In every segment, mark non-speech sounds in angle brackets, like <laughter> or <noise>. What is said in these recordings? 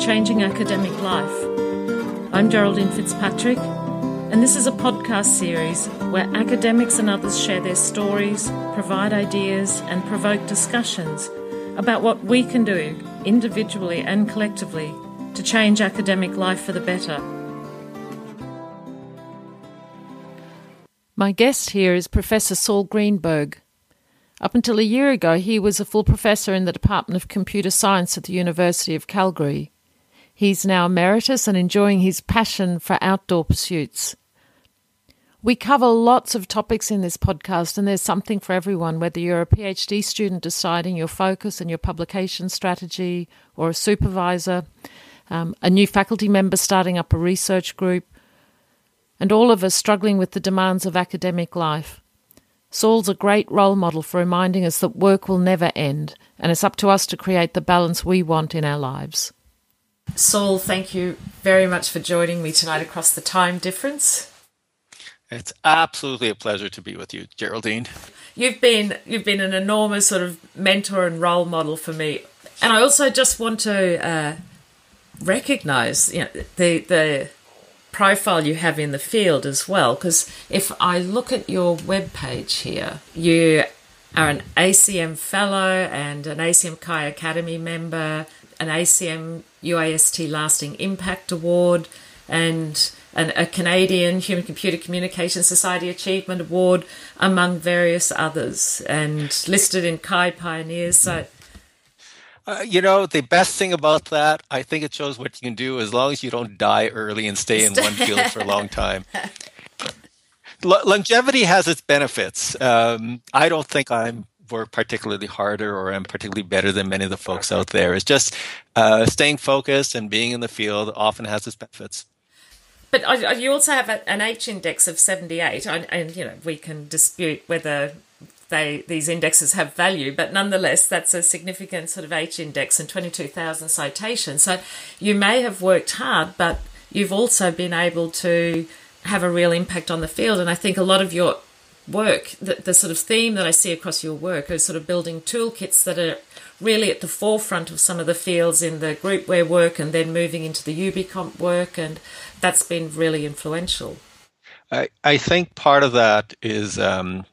Changing Academic Life. I'm Geraldine Fitzpatrick, and this is a podcast series where academics and others share their stories, provide ideas, and provoke discussions about what we can do individually and collectively to change academic life for the better. My guest here is Professor Saul Greenberg. Up until a year ago, he was a full professor in the Department of Computer Science at the University of Calgary. He's now emeritus and enjoying his passion for outdoor pursuits. We cover lots of topics in this podcast, and there's something for everyone, whether you're a PhD student deciding your focus and your publication strategy, or a supervisor, um, a new faculty member starting up a research group, and all of us struggling with the demands of academic life. Saul's a great role model for reminding us that work will never end, and it's up to us to create the balance we want in our lives. Saul, thank you very much for joining me tonight across the time difference. It's absolutely a pleasure to be with you, Geraldine. You've been you've been an enormous sort of mentor and role model for me, and I also just want to uh, recognise you know the the profile you have in the field as well. Because if I look at your web page here, you are an ACM fellow and an ACM CHI Academy member, an ACM UIST Lasting Impact Award, and an, a Canadian Human Computer Communication Society Achievement Award, among various others, and listed in CHI Pioneers. So uh, you know, the best thing about that, I think it shows what you can do as long as you don't die early and stay in one field for a long time. <laughs> L- longevity has its benefits. Um, I don't think I'm work particularly harder or I'm particularly better than many of the folks out there. It's just uh, staying focused and being in the field often has its benefits. But you also have an H index of 78, and, and you know we can dispute whether they these indexes have value, but nonetheless, that's a significant sort of H index and 22,000 citations. So you may have worked hard, but you've also been able to have a real impact on the field. And I think a lot of your work, the, the sort of theme that I see across your work is sort of building toolkits that are really at the forefront of some of the fields in the groupware work and then moving into the UbiComp work. And that's been really influential. I, I think part of that is um,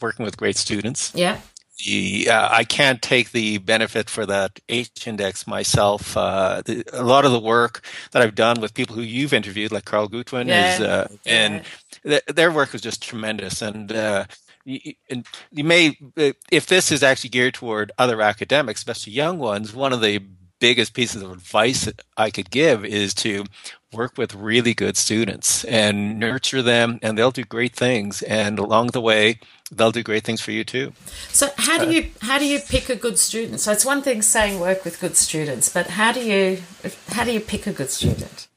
working with great students. Yeah. The, uh, I can't take the benefit for that H index myself. Uh, the, a lot of the work that I've done with people who you've interviewed, like Carl Gutwin, yeah. is uh, yeah. and th- their work is just tremendous. And uh, you, and you may, uh, if this is actually geared toward other academics, especially young ones, one of the biggest pieces of advice that I could give is to work with really good students and nurture them, and they'll do great things. And along the way, they'll do great things for you too. So how do you how do you pick a good student? So it's one thing saying work with good students, but how do you how do you pick a good student?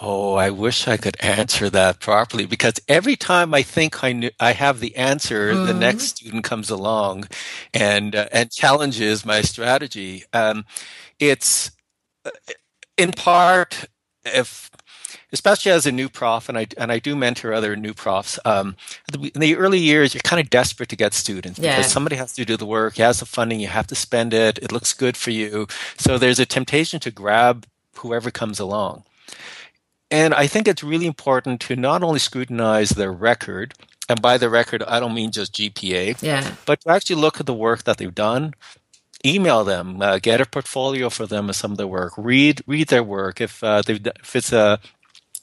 Oh, I wish I could answer that properly because every time I think I knew, I have the answer, mm-hmm. the next student comes along and uh, and challenges my strategy. Um, it's uh, in part if especially as a new prof, and I and I do mentor other new profs. Um, in the early years, you're kind of desperate to get students because yeah. somebody has to do the work. You have the funding. You have to spend it. It looks good for you. So there's a temptation to grab whoever comes along. And I think it's really important to not only scrutinize their record, and by the record, I don't mean just GPA, yeah. but to actually look at the work that they've done, email them, uh, get a portfolio for them of some of their work, read read their work. If uh, if it's a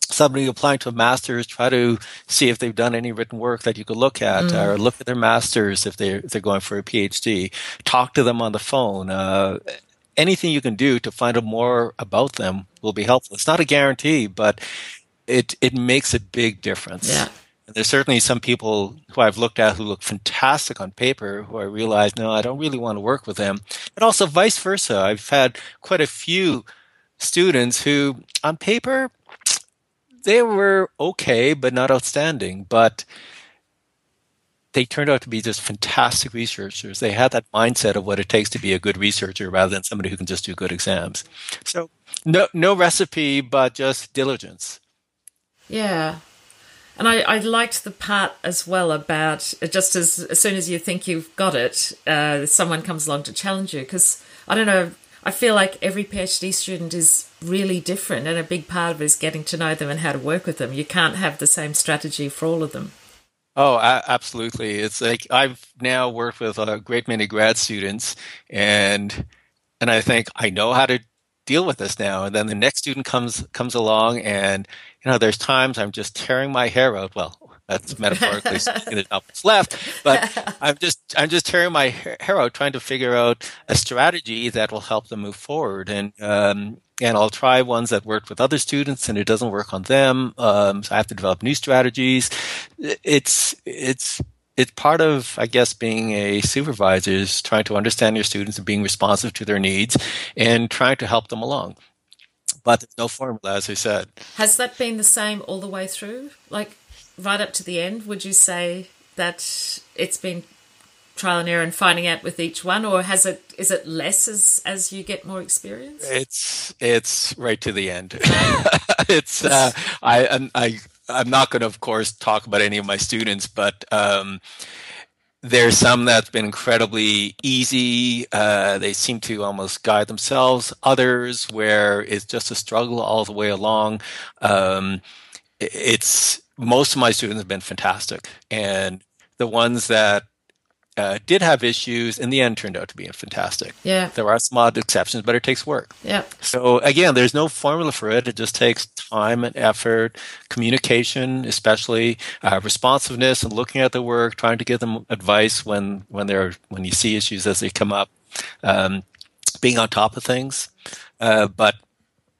somebody applying to a master's, try to see if they've done any written work that you could look at, mm. or look at their masters if they're if they're going for a PhD. Talk to them on the phone. Uh, anything you can do to find out more about them will be helpful. It's not a guarantee, but it it makes a big difference. Yeah. There's certainly some people who I've looked at who look fantastic on paper who I realize, no, I don't really want to work with them. And also vice versa. I've had quite a few students who on paper they were okay, but not outstanding. But they turned out to be just fantastic researchers. They had that mindset of what it takes to be a good researcher rather than somebody who can just do good exams. So no no recipe, but just diligence. Yeah. And I, I liked the part as well about just as, as soon as you think you've got it, uh, someone comes along to challenge you. Because I don't know, I feel like every PhD student is really different, and a big part of it is getting to know them and how to work with them. You can't have the same strategy for all of them. Oh, absolutely! It's like I've now worked with a great many grad students, and and I think I know how to deal with this now. And then the next student comes comes along, and you know, there's times I'm just tearing my hair out. Well, that's metaphorically speaking, not left. But <laughs> I'm just I'm just tearing my hair out trying to figure out a strategy that will help them move forward. And um, and I'll try ones that worked with other students and it doesn't work on them. Um, so I have to develop new strategies. It's it's it's part of, I guess, being a supervisor is trying to understand your students and being responsive to their needs and trying to help them along. But there's no formula, as I said. Has that been the same all the way through? Like right up to the end, would you say that it's been trial and error and finding out with each one, or has it is it less as as you get more experience? It's it's right to the end. <laughs> <laughs> it's uh, I I I'm not going to, of course, talk about any of my students, but. Um, there's some that's been incredibly easy. Uh, they seem to almost guide themselves. Others where it's just a struggle all the way along. Um, it's most of my students have been fantastic, and the ones that uh, did have issues in the end turned out to be fantastic. Yeah. There are some odd exceptions, but it takes work. Yeah. So again, there's no formula for it. It just takes time and effort, communication, especially uh, responsiveness and looking at the work, trying to give them advice when, when they're, when you see issues as they come up, um, being on top of things. Uh, but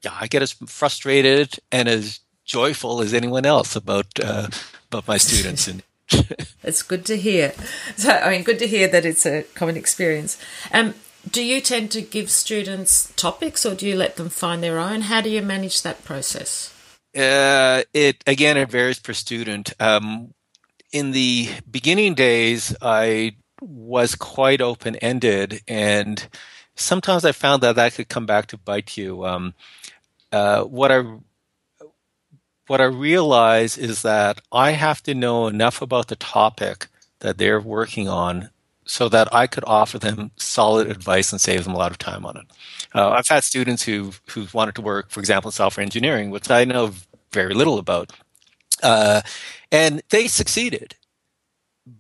yeah, I get as frustrated and as joyful as anyone else about, uh, about my students and <laughs> it's good to hear. So, I mean, good to hear that it's a common experience. Um, do you tend to give students topics, or do you let them find their own? How do you manage that process? Uh, it again, it varies per student. Um, in the beginning days, I was quite open ended, and sometimes I found that that could come back to bite you. Um, uh, what I what I realize is that I have to know enough about the topic that they're working on so that I could offer them solid advice and save them a lot of time on it. Uh, I've had students who who wanted to work, for example, in software engineering, which I know very little about, uh, and they succeeded.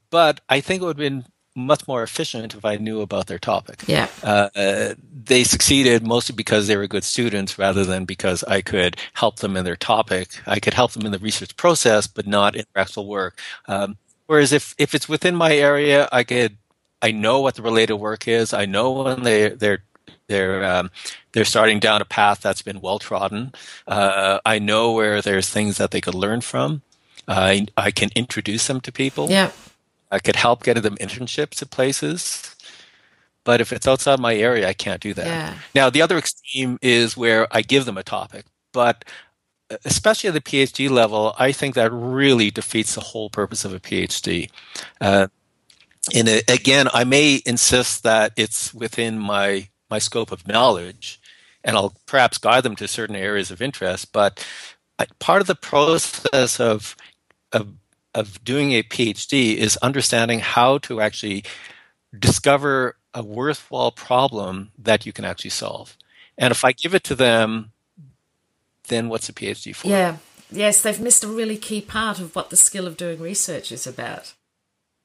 But I think it would have been much more efficient if I knew about their topic. Yeah. Uh, uh, they succeeded mostly because they were good students rather than because I could help them in their topic. I could help them in the research process, but not in their actual work. Um, whereas if, if it's within my area, I could, I know what the related work is. I know when they, they're, they're, um, they're starting down a path that's been well trodden. Uh, I know where there's things that they could learn from. I, I can introduce them to people. Yeah. I could help getting them internships at places. But if it's outside my area, I can't do that. Yeah. Now, the other extreme is where I give them a topic, but uh, especially at the PhD level, I think that really defeats the whole purpose of a PhD. Uh, and it, again, I may insist that it's within my my scope of knowledge, and I'll perhaps guide them to certain areas of interest. But part of the process of of of doing a PhD is understanding how to actually discover a worthwhile problem that you can actually solve. And if I give it to them, then what's a PhD for? Yeah. Yes, they've missed a really key part of what the skill of doing research is about.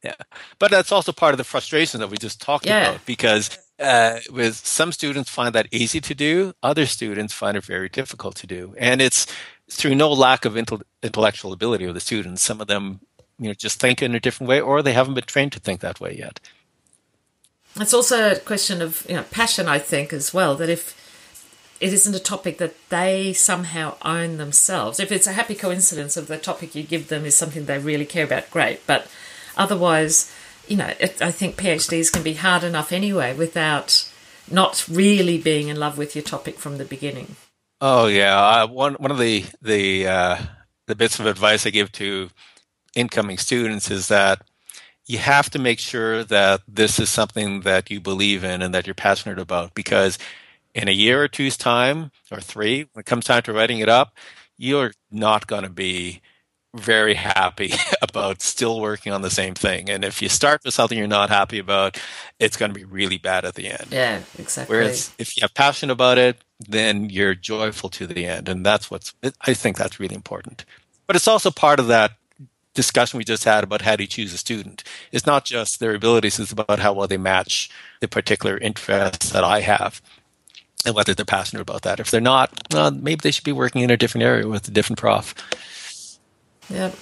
Yeah. But that's also part of the frustration that we just talked yeah. about because uh, with some students find that easy to do, other students find it very difficult to do. And it's through no lack of intellectual ability of the students. Some of them, you know, just think in a different way, or they haven't been trained to think that way yet. It's also a question of you know passion, I think, as well. That if it isn't a topic that they somehow own themselves, if it's a happy coincidence of the topic you give them is something they really care about, great. But otherwise, you know, it, I think PhDs can be hard enough anyway without not really being in love with your topic from the beginning. Oh yeah, one one of the the uh, the bits of advice I give to incoming students is that you have to make sure that this is something that you believe in and that you're passionate about because in a year or two's time or three, when it comes time to writing it up, you're not going to be very happy <laughs> about still working on the same thing. And if you start with something you're not happy about, it's going to be really bad at the end. Yeah, exactly. Whereas if you have passion about it, then you're joyful to the end. And that's what's, I think that's really important. But it's also part of that discussion we just had about how do you choose a student. It's not just their abilities, it's about how well they match the particular interests that I have and whether they're passionate about that. If they're not, well, maybe they should be working in a different area with a different prof. Yeah.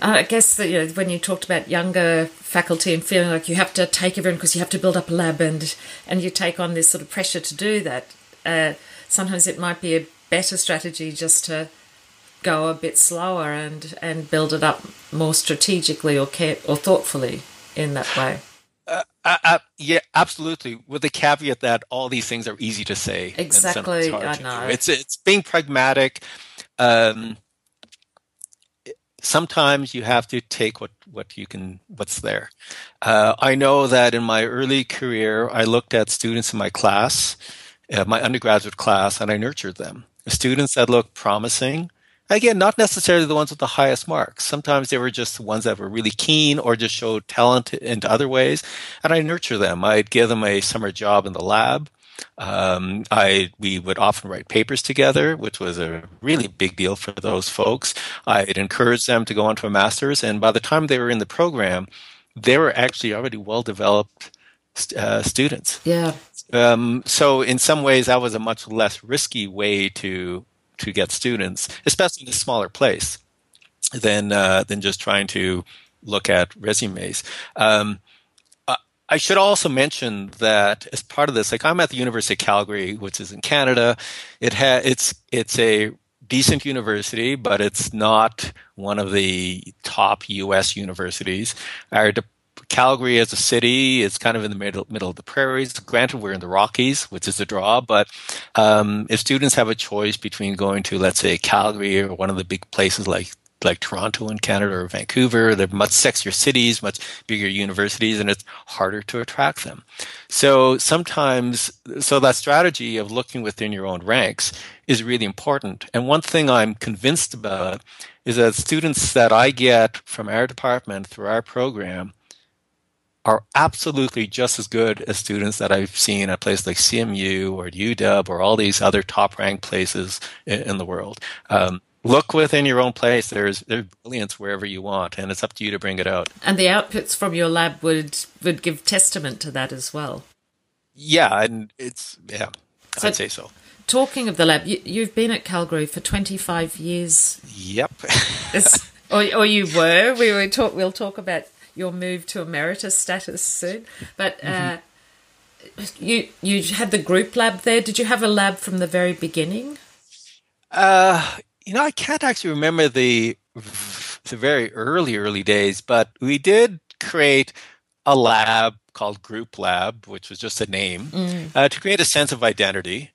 I guess that you know, when you talked about younger faculty and feeling like you have to take everyone because you have to build up a lab and and you take on this sort of pressure to do that. Uh, sometimes it might be a better strategy just to go a bit slower and and build it up more strategically or care, or thoughtfully in that way. Uh, uh, uh, yeah, absolutely. With the caveat that all these things are easy to say. Exactly, I know. It's it's being pragmatic. Um, sometimes you have to take what, what you can, what's there. Uh, I know that in my early career, I looked at students in my class, uh, my undergraduate class, and I nurtured them. The students that looked promising, again, not necessarily the ones with the highest marks. Sometimes they were just the ones that were really keen or just showed talent in other ways. And I nurture them. I'd give them a summer job in the lab. Um, I we would often write papers together, which was a really big deal for those folks. I'd encourage them to go on to a master's, and by the time they were in the program, they were actually already well developed uh, students. Yeah. Um, so in some ways, that was a much less risky way to to get students, especially in a smaller place, than uh, than just trying to look at resumes. Um, I should also mention that as part of this, like I'm at the University of Calgary, which is in Canada. It ha- it's it's a decent university, but it's not one of the top U.S. universities. Our de- Calgary as a city is kind of in the middle middle of the prairies. Granted, we're in the Rockies, which is a draw, but um, if students have a choice between going to, let's say, Calgary or one of the big places like like Toronto in Canada or Vancouver. They're much sexier cities, much bigger universities, and it's harder to attract them. So sometimes, so that strategy of looking within your own ranks is really important. And one thing I'm convinced about is that students that I get from our department through our program are absolutely just as good as students that I've seen at places like CMU or UW or all these other top ranked places in, the world. Um, look within your own place. There's there's brilliance wherever you want, and it's up to you to bring it out. And the outputs from your lab would would give testament to that as well. Yeah, and it's yeah, so, I'd say so. Talking of the lab, you, have been at Calgary for twenty five years. Yep. <laughs> or, or you were. We will talk. We'll talk about your move to emeritus status soon, but. Uh, mm-hmm. You you had the group lab there. Did you have a lab from the very beginning? Uh, you know, I can't actually remember the the very early early days, but we did create a lab called Group Lab, which was just a name, mm. uh, to create a sense of identity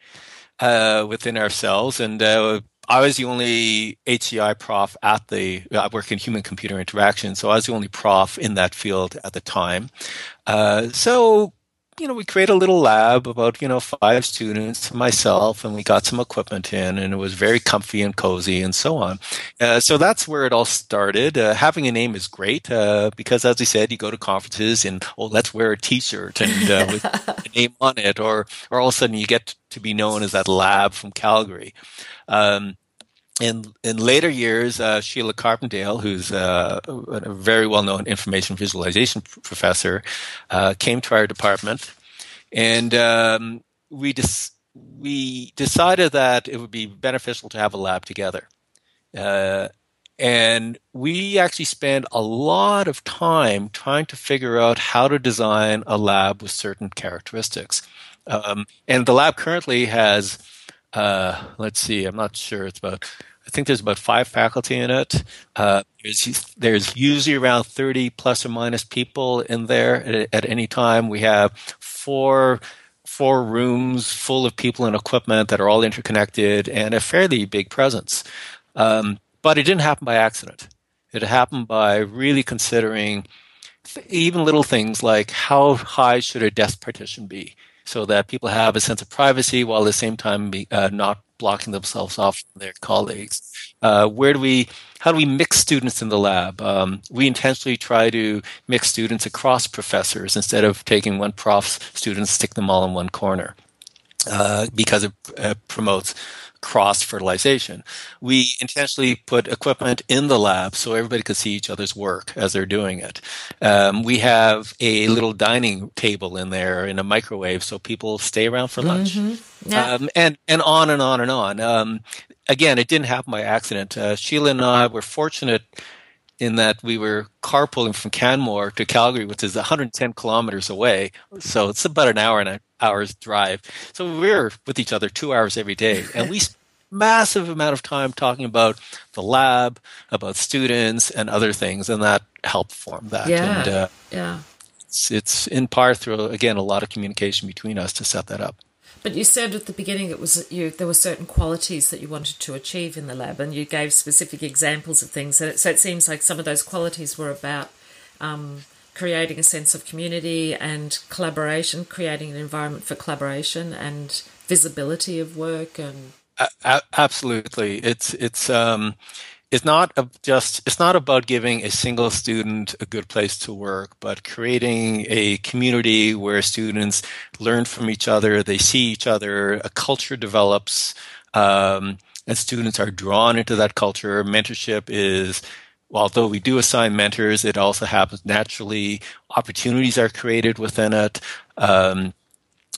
uh, within ourselves. And uh, I was the only HCI prof at the. I work in human computer interaction, so I was the only prof in that field at the time. Uh, so you know, we created a little lab about, you know, five students, myself, and we got some equipment in, and it was very comfy and cozy and so on. Uh, so that's where it all started. Uh, having a name is great uh, because, as I said, you go to conferences and, oh, let's wear a t shirt and uh, <laughs> with a name on it, or, or all of a sudden you get to be known as that lab from Calgary. Um, in in later years, uh, Sheelagh Carpendale, who's uh, a very well known information visualization professor, uh, came to our department, and um, we dis- we decided that it would be beneficial to have a lab together. Uh, and we actually spent a lot of time trying to figure out how to design a lab with certain characteristics. Um, and the lab currently has, uh, let's see, I'm not sure, it's about think there's about five faculty in it. Uh, there's, there's usually around 30 plus or minus people in there at, at any time. We have four four rooms full of people and equipment that are all interconnected and a fairly big presence. Um, but it didn't happen by accident. It happened by really considering even little things like how high should a desk partition be so that people have a sense of privacy while at the same time be, uh, not blocking themselves off from their colleagues. Uh, where do we? How do we mix students in the lab? Um, we intentionally try to mix students across professors instead of taking one prof's students, stick them all in one corner. Uh, because it uh, promotes cross fertilization. We intentionally put equipment in the lab so everybody could see each other's work as they're doing it. Um, we have a little dining table in there in a microwave so people stay around for lunch. Mm-hmm. Yeah. Um, and, and on and on and on. Um, again, it didn't happen by accident. Uh, Sheelagh and I were fortunate in that we were carpooling from Canmore to Calgary, which is 110 kilometers away. So it's about an hour and a hour's drive. So we're with each other two hours every day, <laughs> and we massive amount of time talking about the lab, about students, and other things, and that helped form that. Yeah, and, uh, yeah. It's, it's in part through again a lot of communication between us to set that up. But you said at the beginning it was you there were certain qualities that you wanted to achieve in the lab, and you gave specific examples of things. And it, so it seems like some of those qualities were about um, creating a sense of community and collaboration, creating an environment for collaboration and visibility of work and. absolutely, it's it's um, it's not just it's not about giving a single student a good place to work but creating a community where students learn from each other they see each other a culture develops um, and students are drawn into that culture mentorship is although we do assign mentors it also happens naturally opportunities are created within it um,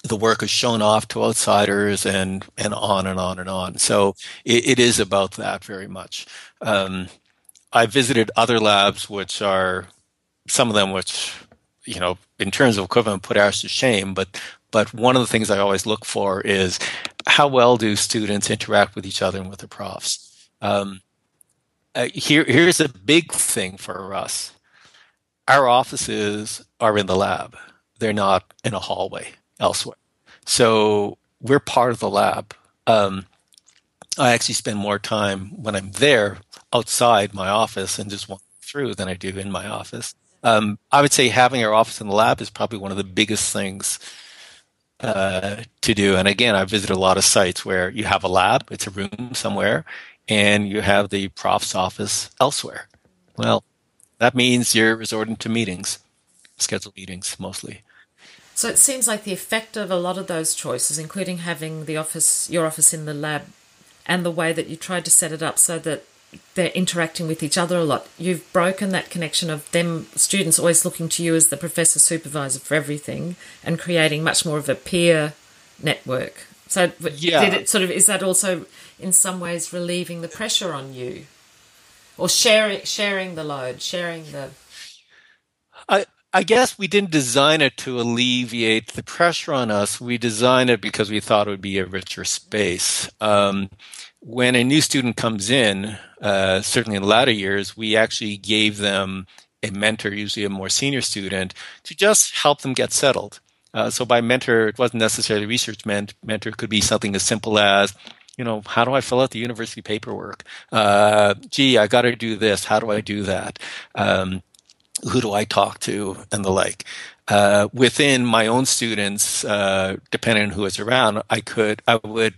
the work is shown off to outsiders and and on and on and on. So it, it is about that very much. Um, I visited other labs, which are some of them which you know in terms of equipment put ours to shame, but but one of the things I always look for is how well do students interact with each other and with the profs. Um, uh, here, here's a big thing for us. Our offices are in the lab; they're not in a hallway elsewhere. So we're part of the lab. Um, I actually spend more time when I'm there outside my office and just walk through than I do in my office. Um, I would say having our office in the lab is probably one of the biggest things uh, to do. And again, I visit a lot of sites where you have a lab, it's a room somewhere, and you have the prof's office elsewhere. Well, that means you're resorting to meetings, scheduled meetings mostly. So it seems like the effect of a lot of those choices, including having the office, your office in the lab, and the way that you tried to set it up so that they're interacting with each other a lot. You've broken that connection of them students always looking to you as the professor supervisor for everything and creating much more of a peer network. So yeah. did it sort of is that also in some ways relieving the pressure on you? Or sharing sharing the load, sharing the I I guess we didn't design it to alleviate the pressure on us. We designed it because we thought it would be a richer space. Um, when a new student comes in, uh, certainly in the latter years, we actually gave them a mentor, usually a more senior student, to just help them get settled. Uh, so by mentor, it wasn't necessarily research ment- mentor. Could be something as simple as, you know, how do I fill out the university paperwork? Uh, gee, I got to do this. How do I do that? Um, who do I talk to, and the like. Uh, within my own students, uh, depending on who is around, I could, I would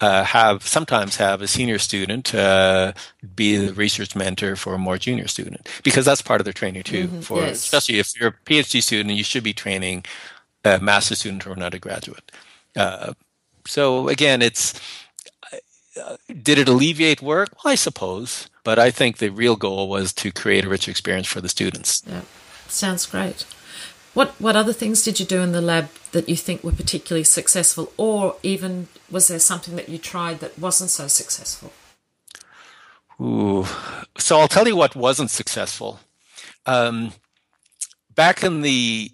uh, have sometimes have a senior student uh, be the research mentor for a more junior student because that's part of their training too. Mm-hmm, for yes. especially if you're a PhD student, you should be training a master's student or an undergraduate. Uh, so again, it's did it alleviate work? Well, I suppose. But I think the real goal was to create a rich experience for the students. Yeah, sounds great. What what other things did you do in the lab that you think were particularly successful, or even was there something that you tried that wasn't so successful? Ooh, so I'll tell you what wasn't successful. Um, back in the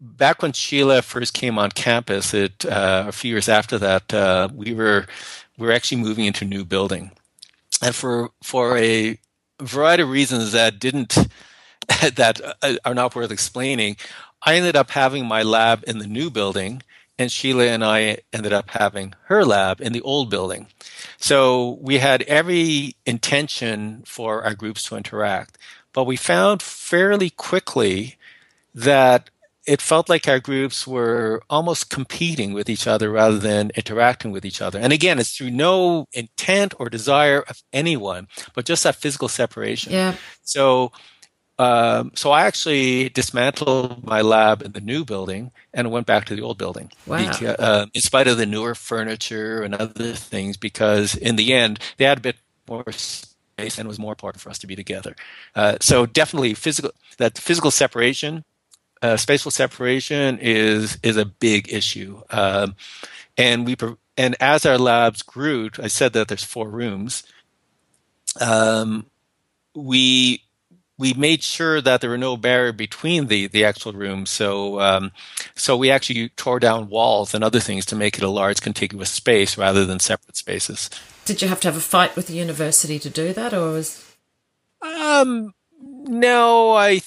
back when Sheelagh first came on campus, it uh, a few years after that, uh, we were we were actually moving into a new building, and for for a variety of reasons that didn't <laughs> that uh, are not worth explaining, I ended up having my lab in the new building, and Sheelagh and I ended up having her lab in the old building. So we had every intention for our groups to interact, but we found fairly quickly that it felt like our groups were almost competing with each other rather than interacting with each other. And again, it's through no intent or desire of anyone, but just that physical separation. Yeah. So, um, so I actually dismantled my lab in the new building and went back to the old building. Wow. Because, uh, in spite of the newer furniture and other things, because in the end they had a bit more space and it was more important for us to be together. Uh, so definitely physical that physical separation uh, spatial separation is is a big issue, um, and we and as our labs grew, I said that there's four rooms. Um, we we made sure that there were no barrier between the the actual rooms. So um, so we actually tore down walls and other things to make it a large contiguous space rather than separate spaces. Did you have to have a fight with the university to do that, or was? Um, no, I.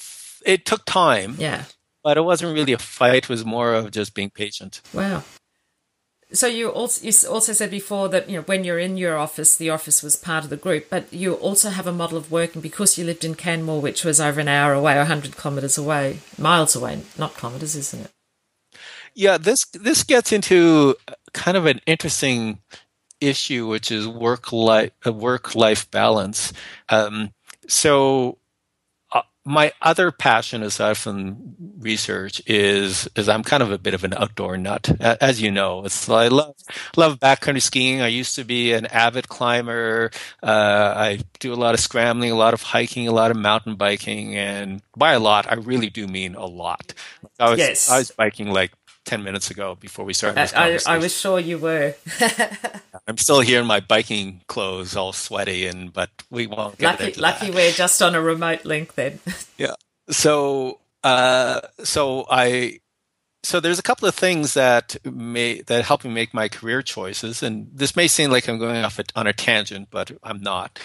It took time. Yeah but it wasn't really a fight. It was more of just being patient. Wow. So you also you also said before that you know when you're in your office, the office was part of the group, but you also have a model of working because you lived in Canmore, which was over an hour away, or 100 kilometres away, miles away, not kilometres, isn't it? Yeah, this this gets into kind of an interesting issue, which is work life work life balance. Um, so my other passion aside from research is is I'm kind of a bit of an outdoor nut, as you know. It's I love love backcountry skiing. I used to be an avid climber. Uh, I do a lot of scrambling, a lot of hiking, a lot of mountain biking, and by a lot, I really do mean a lot. I was yes. I was biking like 10 minutes ago before we started I, I, was sure you were. <laughs> I'm still here in my biking clothes, all sweaty, and but we won't get lucky, Lucky that. we're just on a remote link then. <laughs> yeah. So, uh, so I, so there's a couple of things that may that help me make my career choices, and this may seem like I'm going off on a tangent, but I'm not.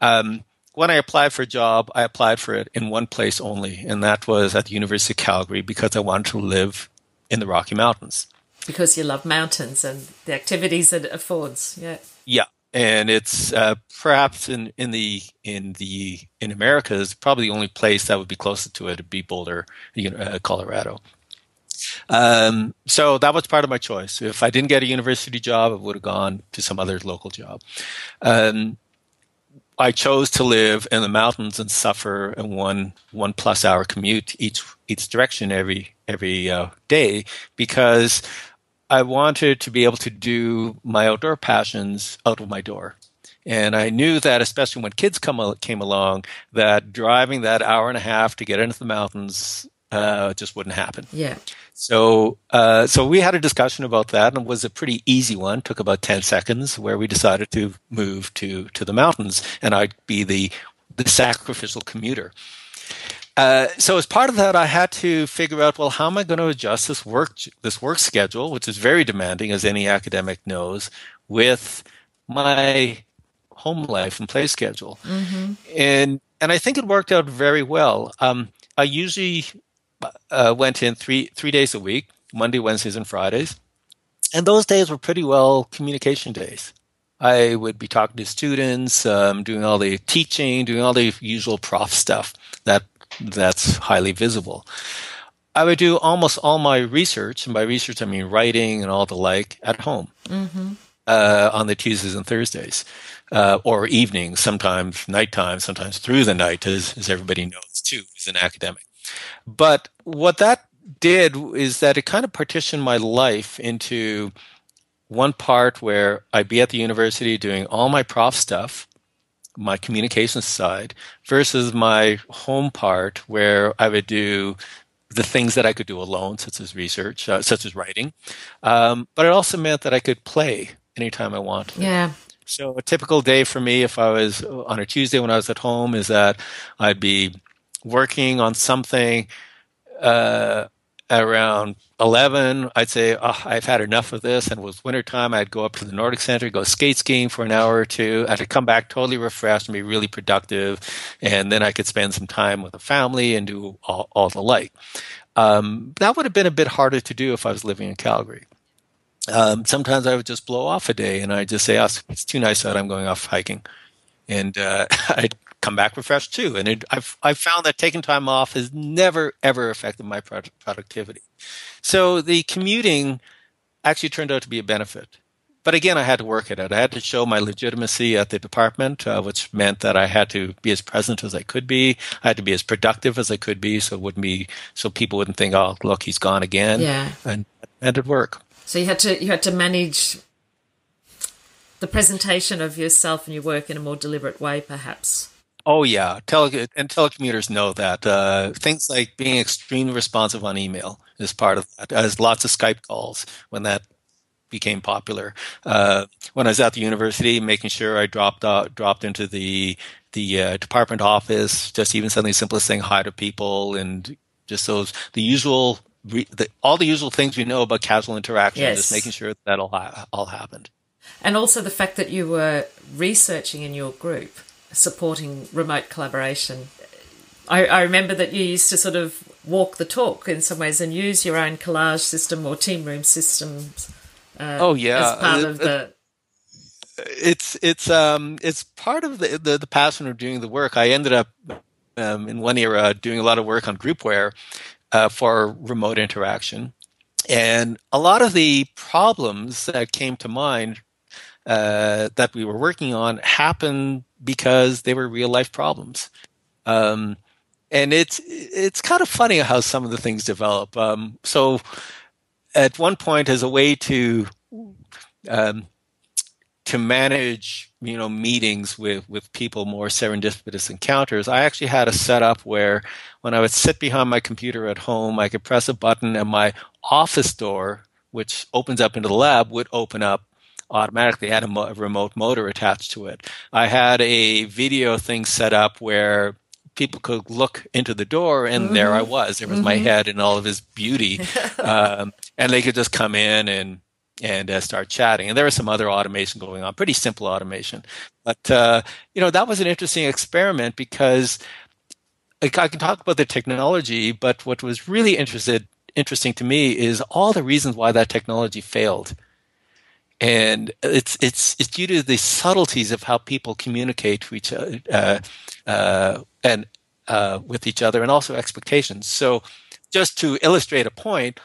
Um, when I applied for a job, I applied for it in one place only, and that was at the University of Calgary because I wanted to live in the Rocky Mountains. Because you love mountains and the activities it affords. Yeah. Yeah. And it's uh, perhaps in, in the in the in America is probably the only place that would be closest to it would be Boulder, uh, Colorado. Um, so that was part of my choice. If I didn't get a university job, I would have gone to some other local job. Um, I chose to live in the mountains and suffer a one one plus hour commute each each direction every every uh, day because I wanted to be able to do my outdoor passions out of my door. And I knew that, especially when kids come came along, that driving that hour and a half to get into the mountains uh, just wouldn't happen. Yeah. So, uh, so we had a discussion about that, and it was a pretty easy one. Took about ten seconds, where we decided to move to to the mountains, and I'd be the the sacrificial commuter. Uh, so as part of that, I had to figure out, well, how am I going to adjust this work this work schedule, which is very demanding, as any academic knows, with my home life and play schedule. Mm-hmm. And and I think it worked out very well. Um, I usually uh, went in three three days a week, Monday, Wednesdays, and Fridays, and those days were pretty well communication days. I would be talking to students, um, doing all the teaching, doing all the usual prof stuff that that's highly visible. I would do almost all my research, and by research I mean writing and all the like, at home mm-hmm. uh, on the Tuesdays and Thursdays, uh, or evenings, sometimes nighttime, sometimes through the night, as, as everybody knows too, as an academic. But what that did is that it kind of partitioned my life into one part where I'd be at the university doing all my prof stuff, my communications side, versus my home part where I would do the things that I could do alone, such as research, uh, such as writing. Um, but it also meant that I could play anytime I wanted. Yeah. So a typical day for me, if I was on a Tuesday when I was at home, is that I'd be working on something uh, around 11 i'd say oh, i've had enough of this and it was wintertime i'd go up to the nordic center go skate skiing for an hour or two. I'd come back totally refreshed and be really productive and then i could spend some time with the family and do all, all the like. Um, that would have been a bit harder to do if i was living in calgary. Um, sometimes i would just blow off a day and i'd just say oh, it's too nice out. I'm going off hiking. And uh, <laughs> i'd come back refreshed too. And it, I've I've found that taking time off has never ever affected my productivity. So the commuting actually turned out to be a benefit. But again, I had to work at it. I had to show my legitimacy at the department, uh, which meant that I had to be as present as I could be. I had to be as productive as I could be, so it wouldn't be so people wouldn't think, "Oh, look, he's gone again." Yeah, and and it work. So you had to you had to manage the presentation of yourself and your work in a more deliberate way, perhaps. Oh yeah, Tele- and telecommuters know that uh, things like being extremely responsive on email is part of that. As lots of Skype calls when that became popular. Uh, when I was at the university, making sure I dropped out, dropped into the the uh, department office, just even something simple as saying hi to people and just those the usual the, all the usual things we know about casual interaction. Yes. Just making sure that all ha- all happened. And also the fact that you were researching in your group, supporting remote collaboration. I, I remember that you used to sort of walk the talk in some ways and use your own collage system or team room systems uh, oh yeah, as part of the. It's it's um it's part of the, the the passion of doing the work. I ended up um, in one era doing a lot of work on groupware uh, for remote interaction, and a lot of the problems that came to mind uh, that we were working on happened because they were real life problems. Um, and it's it's kind of funny how some of the things develop. Um, so at one point as a way to um, to manage you know meetings with with people more serendipitous encounters i actually had a setup where when i would sit behind my computer at home i could press a button and my office door which opens up into the lab would open up automatically had a, mo- a remote motor attached to it i had a video thing set up where people could look into the door and mm-hmm. there I was. There was mm-hmm. my head and all of his beauty. <laughs> um, and they could just come in and and uh, start chatting. And there was some other automation going on, pretty simple automation. But uh, you know that was an interesting experiment because like, I can talk about the technology, but what was really interested interesting to me is all the reasons why that technology failed. And it's it's it's due to the subtleties of how people communicate to each other, uh, uh, and uh, with each other, and also expectations. So, just to illustrate a point,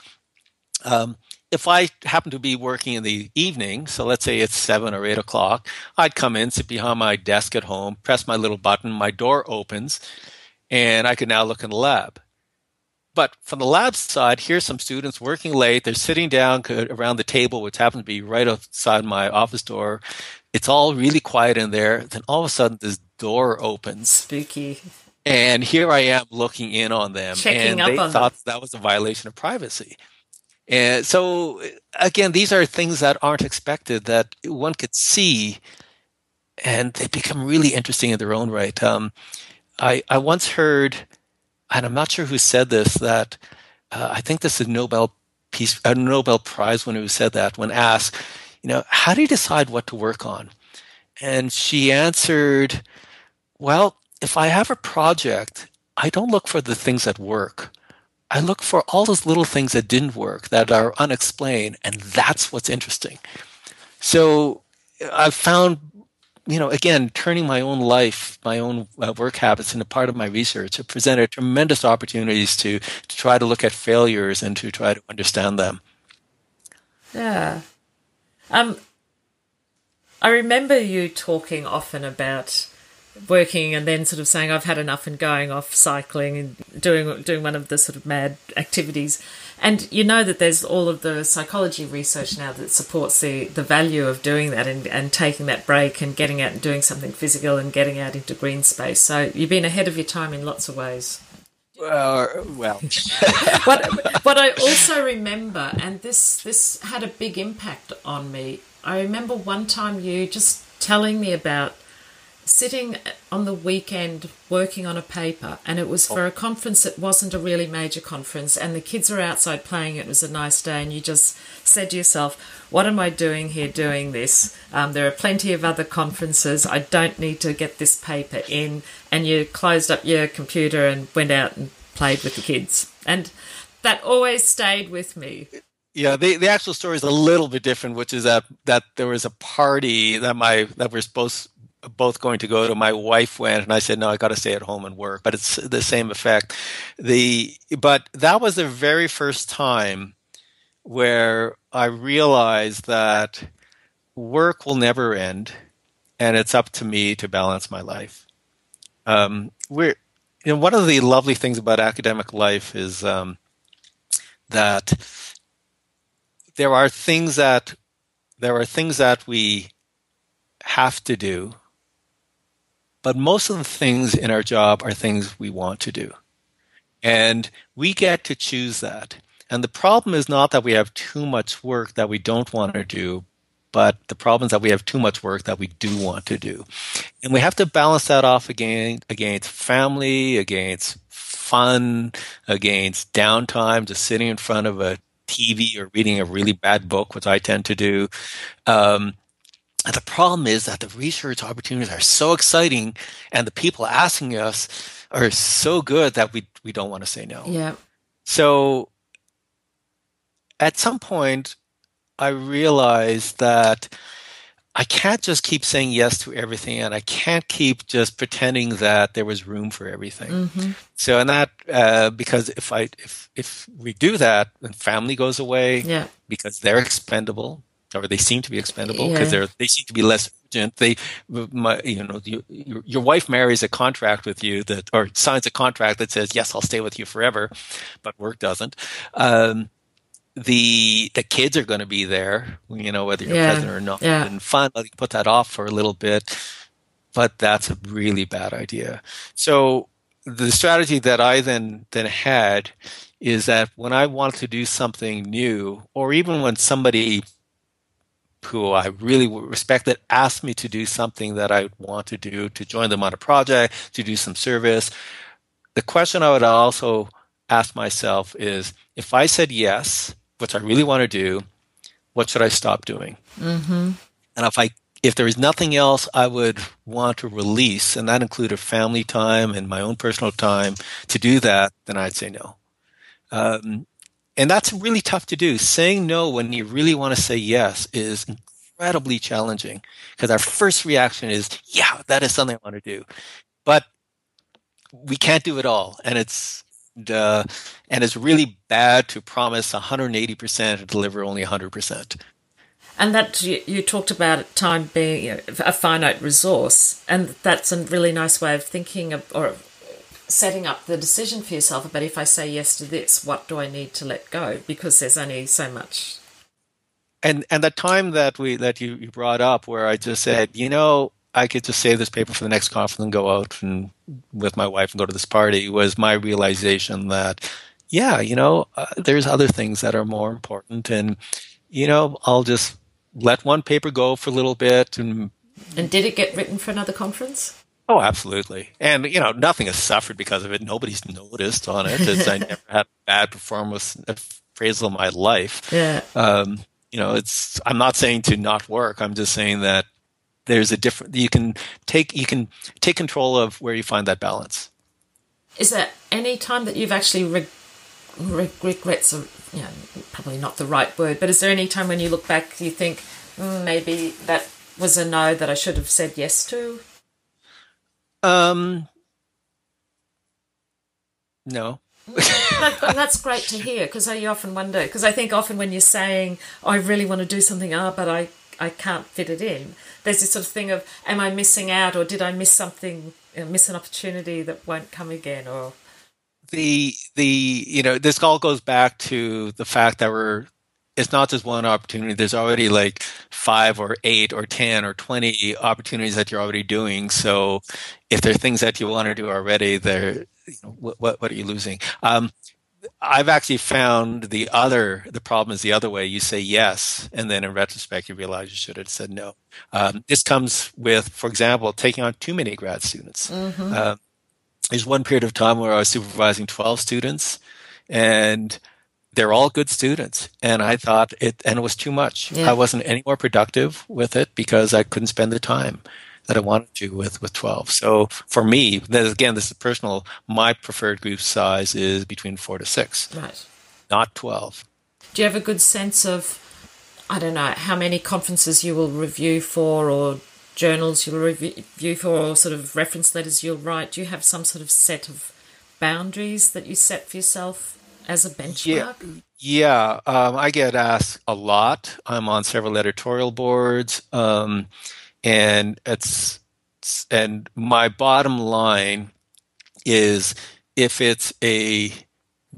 um, if I happen to be working in the evening, so let's say it's seven or eight o'clock, I'd come in, sit behind my desk at home, press my little button, my door opens, and I can now look in the lab. But from the lab side, here's some students working late. They're sitting down around the table, which happens to be right outside my office door. It's all really quiet in there. Then all of a sudden, this door opens. Spooky. And here I am looking in on them. Checking and they thought them. that was a violation of privacy. And so, again, these are things that aren't expected that one could see, and they become really interesting in their own right. Um, I, I once heard, and I'm not sure who said this, that uh, I think this is Nobel Peace, a Nobel Prize winner who said that when asked, you know, how do you decide what to work on? And she answered, well, if I have a project, I don't look for the things that work. I look for all those little things that didn't work, that are unexplained, and that's what's interesting. So I've found, you know, again, turning my own life, my own uh, work habits into part of my research have presented tremendous opportunities to, to try to look at failures and to try to understand them. Yeah. Um, I remember you talking often about working and then sort of saying I've had enough and going off cycling and doing doing one of the sort of mad activities. And you know that there's all of the psychology research now that supports the, the value of doing that and, and taking that break and getting out and doing something physical and getting out into green space. So you've been ahead of your time in lots of ways. Uh, well, <laughs> what, what I also remember, and this this had a big impact on me. I remember one time you just telling me about sitting on the weekend working on a paper and it was for a conference that wasn't a really major conference and the kids were outside playing. It was a nice day and you just said to yourself what am i doing here doing this? Um, there are plenty of other conferences. I don't need to get this paper in. And you closed up your computer and went out and played with the kids. And that always stayed with me. Yeah, the the actual story is a little bit different, which is that that there was a party that my that we're supposed both going to go to. My wife went, and I said, "No, I got to stay at home and work." But it's the same effect. The but that was the very first time where I realized that work will never end, and it's up to me to balance my life. Um, we're you know one of the lovely things about academic life is um, that there are things that there are things that we have to do, but most of the things in our job are things we want to do. And we get to choose that. And the problem is not that we have too much work that we don't want to do, but the problem is that we have too much work that we do want to do. And we have to balance that off again against family, against fun, against downtime, just sitting in front of a TV or reading a really bad book, which I tend to do. Um, the problem is that the research opportunities are so exciting and the people asking us are so good that we, we don't want to say no. Yeah. So at some point, I realized that I can't just keep saying yes to everything, and I can't keep just pretending that there was room for everything. Mm-hmm. So, and that uh, because if I if if we do that, then family goes away. Yeah. Because they're expendable, or they seem to be expendable because yeah. they're they seem to be less urgent. They, my, you know, you, your, your wife marries a contract with you that, or signs a contract that says yes, I'll stay with you forever, but work doesn't. Um, the the kids are going to be there, you know, whether you're yeah. present or not. Yeah. And fun, you put that off for a little bit, but that's a really bad idea. So the strategy that I then then had is that when I want to do something new, or even when somebody who I really respected asked me to do something that I want to do, to join them on a project, to do some service, the question I would also ask myself is if I said yes, which I really want to do, what should I stop doing? Mm-hmm. And if I if there is nothing else I would want to release, and that included family time and my own personal time to do that, then I'd say no. Um, and that's really tough to do. Saying no when you really want to say yes is incredibly challenging because our first reaction is, yeah, that is something I want to do. But we can't do it all. And it's and, and it's really bad to promise 180% and deliver only 100%. And that you, you talked about time being a finite resource, and that's a really nice way of thinking of, or setting up the decision for yourself about if I say yes to this, what do I need to let go? Because there's only so much. And and the time that we that you, you brought up, where I just said, you know, I could just save this paper for the next conference and go out and with my wife and go to this party was my realization that, yeah, you know, uh, there's other things that are more important, and you know, I'll just let one paper go for a little bit. And and did it get written for another conference? Oh, absolutely. And you know, nothing has suffered because of it. Nobody's noticed on it. As I <laughs> never had a bad performance appraisal in my life. Yeah. Um, you know, it's. I'm not saying to not work. I'm just saying that there's a different you can take you can take control of where you find that balance is there any time that you've actually re- re- regrets or you know probably not the right word but is there any time when you look back you think mm, maybe that was a no that i should have said yes to um no that's great to hear because I often wonder because I think often when you're saying oh, I really want to do something ah but I I can't fit it in. There's this sort of thing of, am I missing out, or did I miss something, you know, miss an opportunity that won't come again, or the the you know this all goes back to the fact that we're it's not just one opportunity. There's already like five or eight or ten or twenty opportunities that you're already doing. So if there are things that you want to do already, there you know, what what are you losing? Um, I've actually found the other the problem is the other way. You say yes, and then in retrospect, you realize you should have said no. Um, this comes with, for example, taking on too many grad students. Mm-hmm. Uh, there's one period of time where I was supervising 12 students, and they're all good students. And I thought it, and it was too much. Yeah. I wasn't any more productive with it because I couldn't spend the time that I wanted to with with 12. So for me, again, this is personal. My preferred group size is between four to six, right? Not 12. Do you have a good sense of, I don't know, how many conferences you will review for, or journals you'll review for or sort of reference letters you'll write, do you have some sort of set of boundaries that you set for yourself as a benchmark? Yeah, yeah um, I get asked a lot. I'm on several editorial boards, um, and it's and my bottom line is if it's a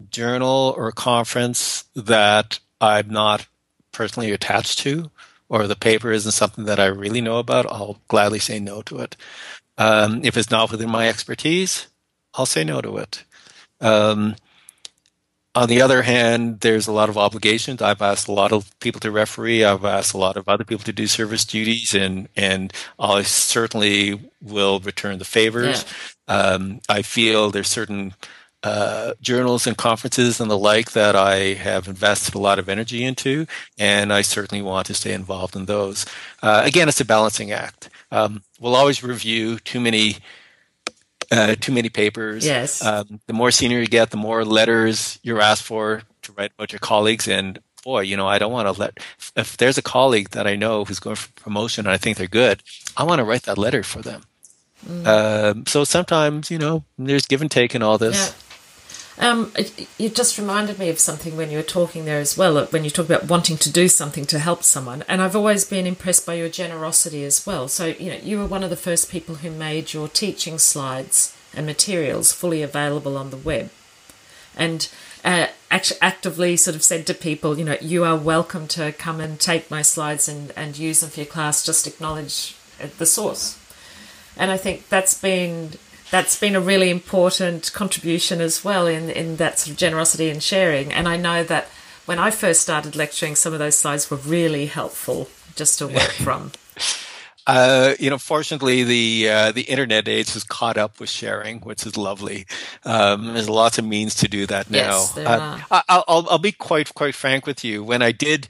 journal or conference that I'm not personally attached to, or the paper isn't something that I really know about, I'll gladly say no to it. Um, if it's not within my expertise, I'll say no to it. Um, on the other hand, there's a lot of obligations. I've asked a lot of people to referee. I've asked a lot of other people to do service duties, and and I certainly will return the favors. Yeah. Um, I feel there's certain uh, journals and conferences and the like that I have invested a lot of energy into, and I certainly want to stay involved in those. Uh, again, it's a balancing act. Um, we'll always review too many uh, too many papers. Yes. Um, the more senior you get, the more letters you're asked for to write about your colleagues. And boy, you know, I don't want to let, if there's a colleague that I know who's going for promotion and I think they're good, I want to write that letter for them. Mm. Um, so sometimes, you know, there's give and take in all this. Yeah. Um, just reminded me of something when you were talking there as well, when you talk about wanting to do something to help someone. And I've always been impressed by your generosity as well. So, you know, you were one of the first people who made your teaching slides and materials fully available on the web. And uh, act- actively sort of said to people, you know, you are welcome to come and take my slides and, and use them for your class, just acknowledge uh, the source. And I think that's been that's been a really important contribution as well in, in that sort of generosity and sharing. And I know that when I first started lecturing, some of those slides were really helpful just to work <laughs> from. Uh, you know, fortunately, the uh, the internet age has caught up with sharing, which is lovely. Um, there's lots of means to do that now. Yes, there uh, are. I, will I'll be quite quite frank with you. When I did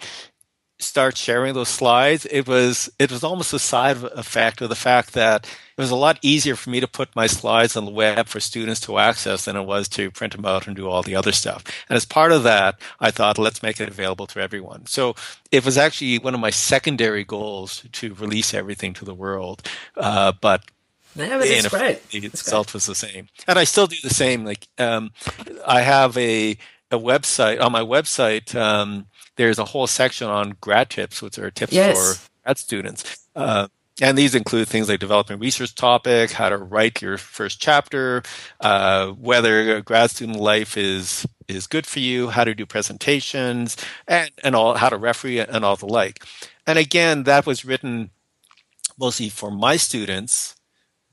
start sharing those slides, it was it was almost a side effect of the fact that it was a lot easier for me to put my slides on the web for students to access than it was to print them out and do all the other stuff. And as part of that, I thought, let's make it available to everyone. So it was actually one of my secondary goals to release everything to the world. Uh, but yeah, but it's great. The result was the same, and I still do the same. Like um, I have a a website on my website. Um, there's a whole section on grad tips, which are tips yes. for grad students. Uh, and these include things like developing research topic, how to write your first chapter, uh, whether grad student life is is good for you, how to do presentations, and and all how to referee and all the like. And again, that was written mostly for my students,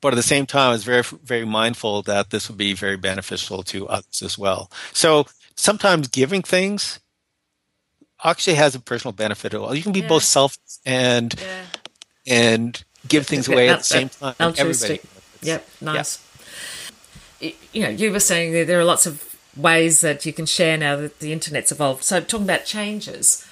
but at the same time, I was very very mindful that this would be very beneficial to others as well. So sometimes giving things actually has a personal benefit. At all. You can be yeah. both selfish and yeah. and give things away at the same time. Altruistic. Yep, nice. Yeah. You know, you were saying that there are lots of ways that you can share now that the internet's evolved. So, talking about changes,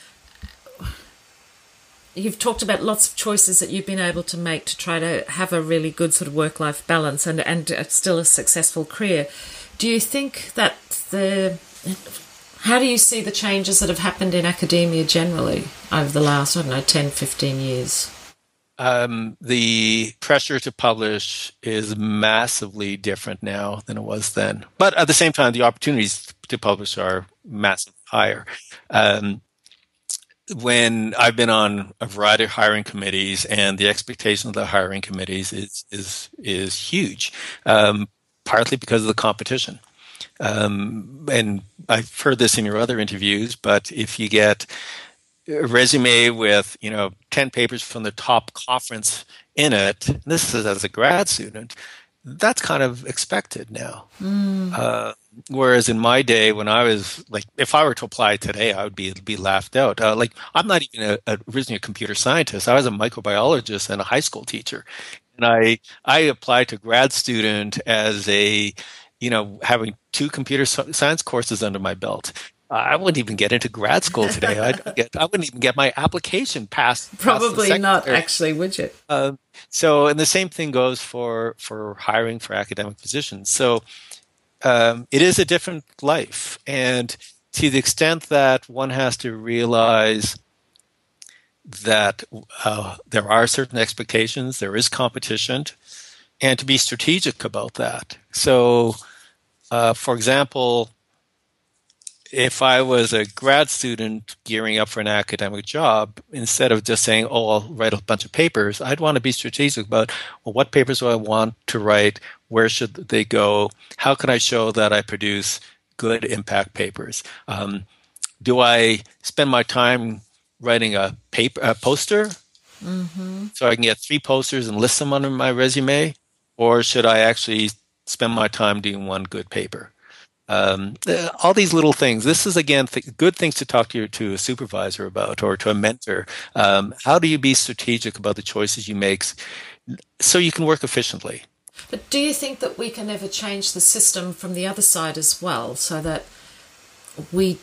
you've talked about lots of choices that you've been able to make to try to have a really good sort of work life balance and, and still a successful career. Do you think that the how do you see the changes that have happened in academia generally over the last, I don't know, 10, 15 years? Um, the pressure to publish is massively different now than it was then. But at the same time, the opportunities to publish are massively higher. Um, when I've been on a variety of hiring committees, and the expectation of the hiring committees is is is huge, um, partly because of the competition. Um, and I've heard this in your other interviews, but if you get a resume with you know 10 papers from the top conference in it this is as a grad student that's kind of expected now. Mm. uh, whereas in my day when i was like if i were to apply today i would be be laughed out. Uh, like i'm not even a, a, originally a computer scientist. I was a microbiologist and a high school teacher. And i i applied to grad student as a you know having two computer science courses under my belt I wouldn't even get into grad school today. I'd <laughs> get, I wouldn't even get my application passed. Probably past not, actually, would you? Uh, so, and the same thing goes for for hiring for academic positions. So, um, it is a different life, and to the extent that one has to realize that uh, there are certain expectations, there is competition, and to be strategic about that. So, uh, for example, if I was a grad student gearing up for an academic job, instead of just saying, "Oh, I'll write a bunch of papers," I'd want to be strategic about, well, what papers do I want to write? Where should they go? How can I show that I produce good impact papers? Um, do I spend my time writing a paper, a poster, mm-hmm. so I can get three posters and list them under my resume, or should I actually spend my time doing one good paper? Um, all these little things. This is again th- good things to talk to your, to a supervisor about or to a mentor. Um, how do you be strategic about the choices you make so you can work efficiently? But do you think that we can ever change the system from the other side as well, so that we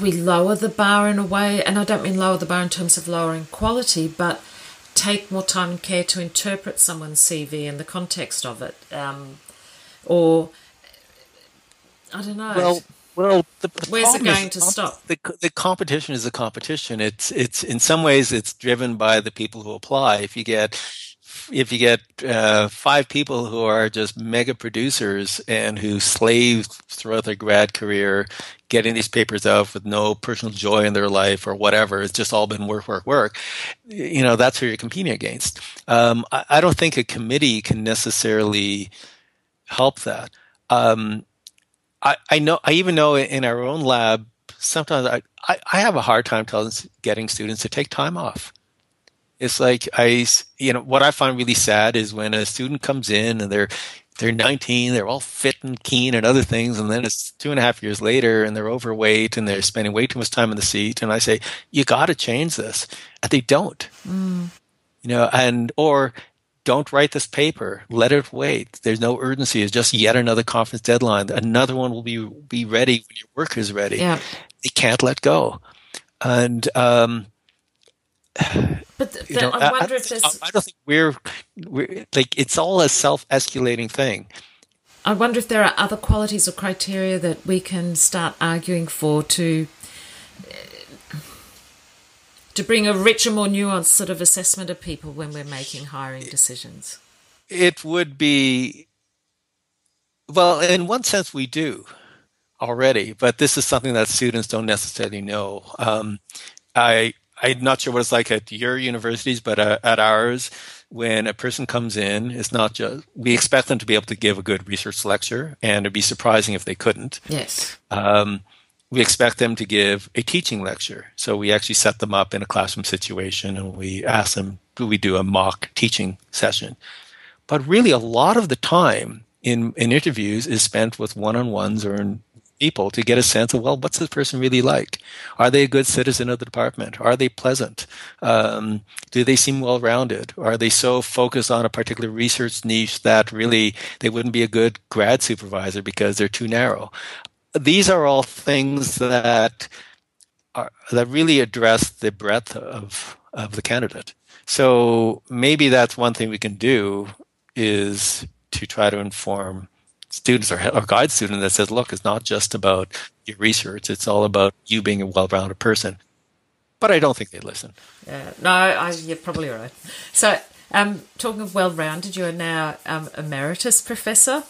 we lower the bar in a way? And I don't mean lower the bar in terms of lowering quality, but take more time and care to interpret someone's CV in the context of it, um, or I don't know. Well, well, the, the where's it going is, to stop? The, the competition is a competition. It's it's in some ways it's driven by the people who apply. If you get if you get uh, five people who are just mega producers and who slave throughout their grad career, getting these papers out with no personal joy in their life or whatever, it's just all been work, work, work. You know, that's who you're competing against. Um, I, I, don't think a committee can necessarily help that. Um, I, I know I even know in our own lab sometimes I, I, I have a hard time telling getting students to take time off. It's like I you know what I find really sad is when a student comes in and they're they're 19, they're all fit and keen and other things, and then it's two and a half years later and they're overweight and they're spending way too much time in the seat. And I say, you got to change this, and they don't. Mm. You know, and or don't write this paper. Let it wait. There's no urgency. It's just yet another conference deadline. Another one will be be ready when your work is ready. Yeah. They can't let go. And um, but the, know, I wonder I, if there's. I don't think we're, we're like it's all a self-escalating thing. I wonder if there are other qualities or criteria that we can start arguing for to to bring a richer, more nuanced sort of assessment of people when we're making hiring decisions? It would be, well, in one sense, we do already, but this is something that students don't necessarily know. Um, I I'm not sure what it's like at your universities, but uh, at ours, when a person comes in, it's not just we expect them to be able to give a good research lecture, and it'd be surprising if they couldn't. Yes. Um, we expect them to give a teaching lecture. So we actually set them up in a classroom situation and we ask them, do we do a mock teaching session? But really, a lot of the time in, in interviews is spent with one on ones or in people to get a sense of, well, what's this person really like? Are they a good citizen of the department? Are they pleasant? Um, do they seem well rounded? Are they so focused on a particular research niche that really they wouldn't be a good grad supervisor because they're too narrow? these are all things that are, that really address the breadth of of the candidate. So maybe that's one thing we can do is to try to inform students or, or guide students that says, look, it's not just about your research; it's all about you being a well-rounded person. But I don't think they listen. Yeah, no, I, you're probably right. So, um, talking of well-rounded, you are now um, emeritus professor.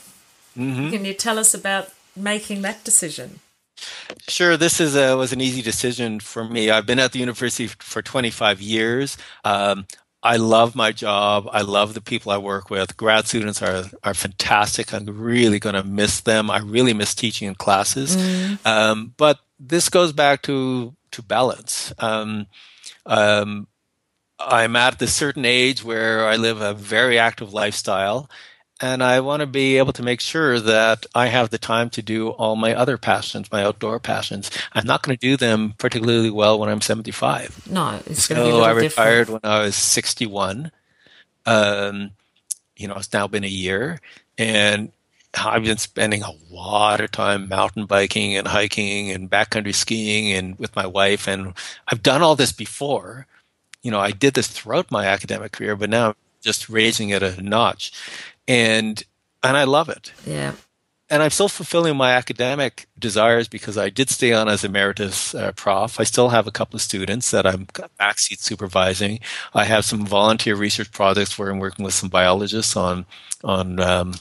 Mm-hmm. Can you tell us about making that decision? Sure, this is a, was an easy decision for me. I've been at the university for 25 years. Um, I love my job. I love the people I work with. Grad students are are fantastic. I'm really going to miss them. I really miss teaching in classes. Mm. Um, but this goes back to to balance. Um, um, I'm at this certain age where I live a very active lifestyle, and I want to be able to make sure that I have the time to do all my other passions, my outdoor passions. I'm not going to do them particularly well when I'm 75. No, it's so going to be a I retired different. when I was 61. Um, you know, it's now been a year, and I've been spending a lot of time mountain biking and hiking and backcountry skiing and with my wife, and I've done all this before. You know, I did this throughout my academic career, but now I'm just raising it a notch and and I love it. Yeah. and I'm still fulfilling my academic desires because I did stay on as emeritus uh, prof. I still have a couple of students that I'm backseat supervising. I have some volunteer research projects where I'm working with some biologists on on um,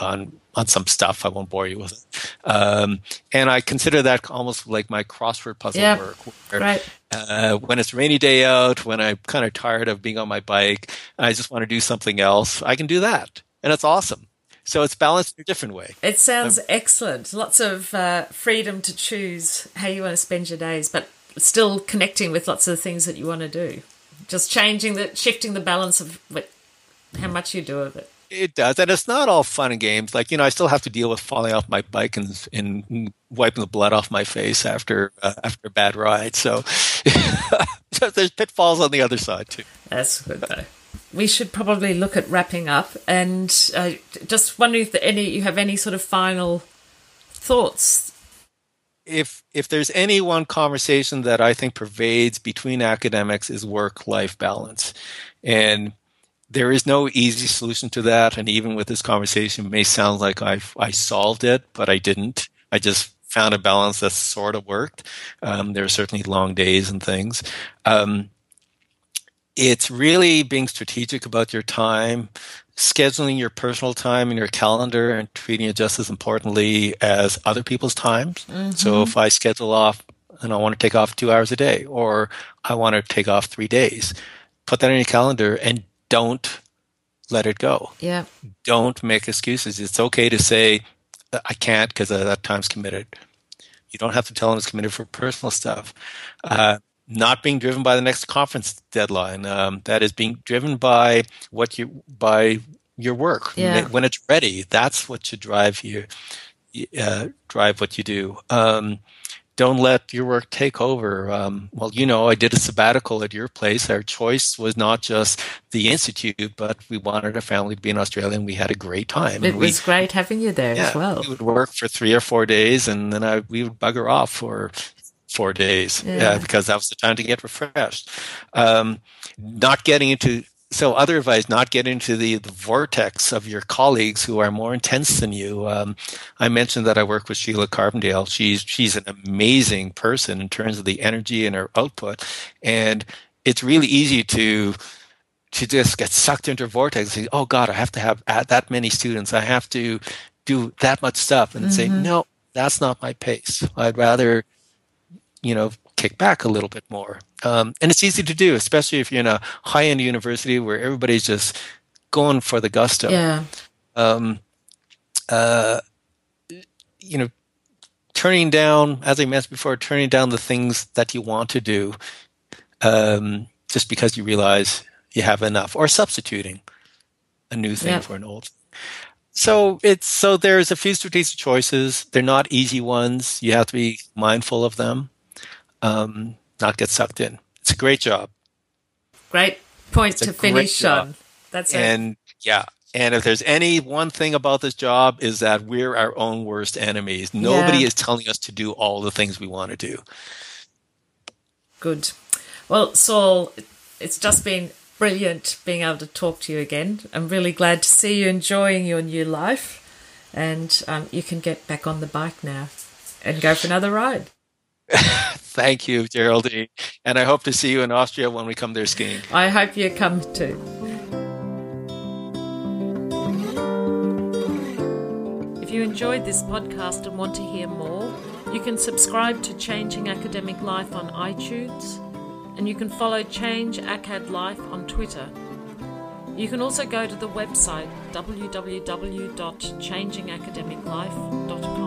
on on some stuff. I won't bore you with it. Um, and I consider that almost like my crossword puzzle yeah, work. Where, right. Uh, when it's a rainy day out, when I'm kind of tired of being on my bike, I just want to do something else, I can do that. And it's awesome. So it's balanced in a different way. It sounds um, excellent. Lots of uh, freedom to choose how you want to spend your days, but still connecting with lots of the things that you want to do. Just changing the, shifting the balance of what, how much you do of it. It does, and it's not all fun and games. Like you know, I still have to deal with falling off my bike and, and wiping the blood off my face after uh, after a bad ride. So, <laughs> so there's pitfalls on the other side too. That's good though. We should probably look at wrapping up, and uh, just wondering if any you have any sort of final thoughts. If if there's any one conversation that I think pervades between academics is work life balance, and there is no easy solution to that. And even with this conversation, it may sound like I I solved it, but I didn't. I just found a balance that sort of worked. Um, there are certainly long days and things. Um, it's really being strategic about your time, scheduling your personal time in your calendar, and treating it just as importantly as other people's times. Mm-hmm. So if I schedule off and I want to take off two hours a day, or I want to take off three days, put that in your calendar and don't let it go. Yeah. Don't make excuses. It's okay to say, I can't because that time's committed. You don't have to tell them it's committed for personal stuff. Uh, not being driven by the next conference deadline. Um, that is being driven by what you by your work yeah. when it's ready. That's what should drive you. Uh, drive what you do. Um, don't let your work take over. Um, well, you know, I did a sabbatical at your place. Our choice was not just the institute, but we wanted a family to be in Australia, and we had a great time. It was great having you there yeah, as well. We would work for three or four days, and then I, we would bugger off for four days. Yeah. uh, because that was the time to get refreshed. Um, not getting into so other advice not get into the, the, vortex of your colleagues who are more intense than you. Um, i mentioned that i work with Sheelagh Carpendale. She's she's an amazing person in terms of the energy and her output. And it's really easy to to just get sucked into a vortex and say oh god i have to have that many students. I have to do that much stuff. And mm-hmm. say no that's not my pace. I'd rather you know kick back a little bit more. Um, and it's easy to do, especially if you're in a high end university where everybody's just going for the gusto. Yeah. Um, uh, you know, turning down, as I mentioned before, turning down the things that you want to do um, just because you realize you have enough, or substituting a new thing yeah. for an old. So it's so there's a few strategic choices. They're not easy ones. You have to be mindful of them um, not get sucked in. It's a great job. Great point it's to finish on. That's it. And yeah, and if there's any one thing about this job is that we're our own worst enemies. Nobody yeah. is telling us to do all the things we want to do. Good. Well, Saul, it's just been brilliant being able to talk to you again. I'm really glad to see you enjoying your new life, and um, you can get back on the bike now and go for another ride. <laughs> Thank you, Geraldine. And I hope to see you in Austria when we come there skiing. I hope you come too. If you enjoyed this podcast and want to hear more, you can subscribe to Changing Academic Life on iTunes, and you can follow Change ACAD Life on Twitter. You can also go to the website www.changingacademiclife.com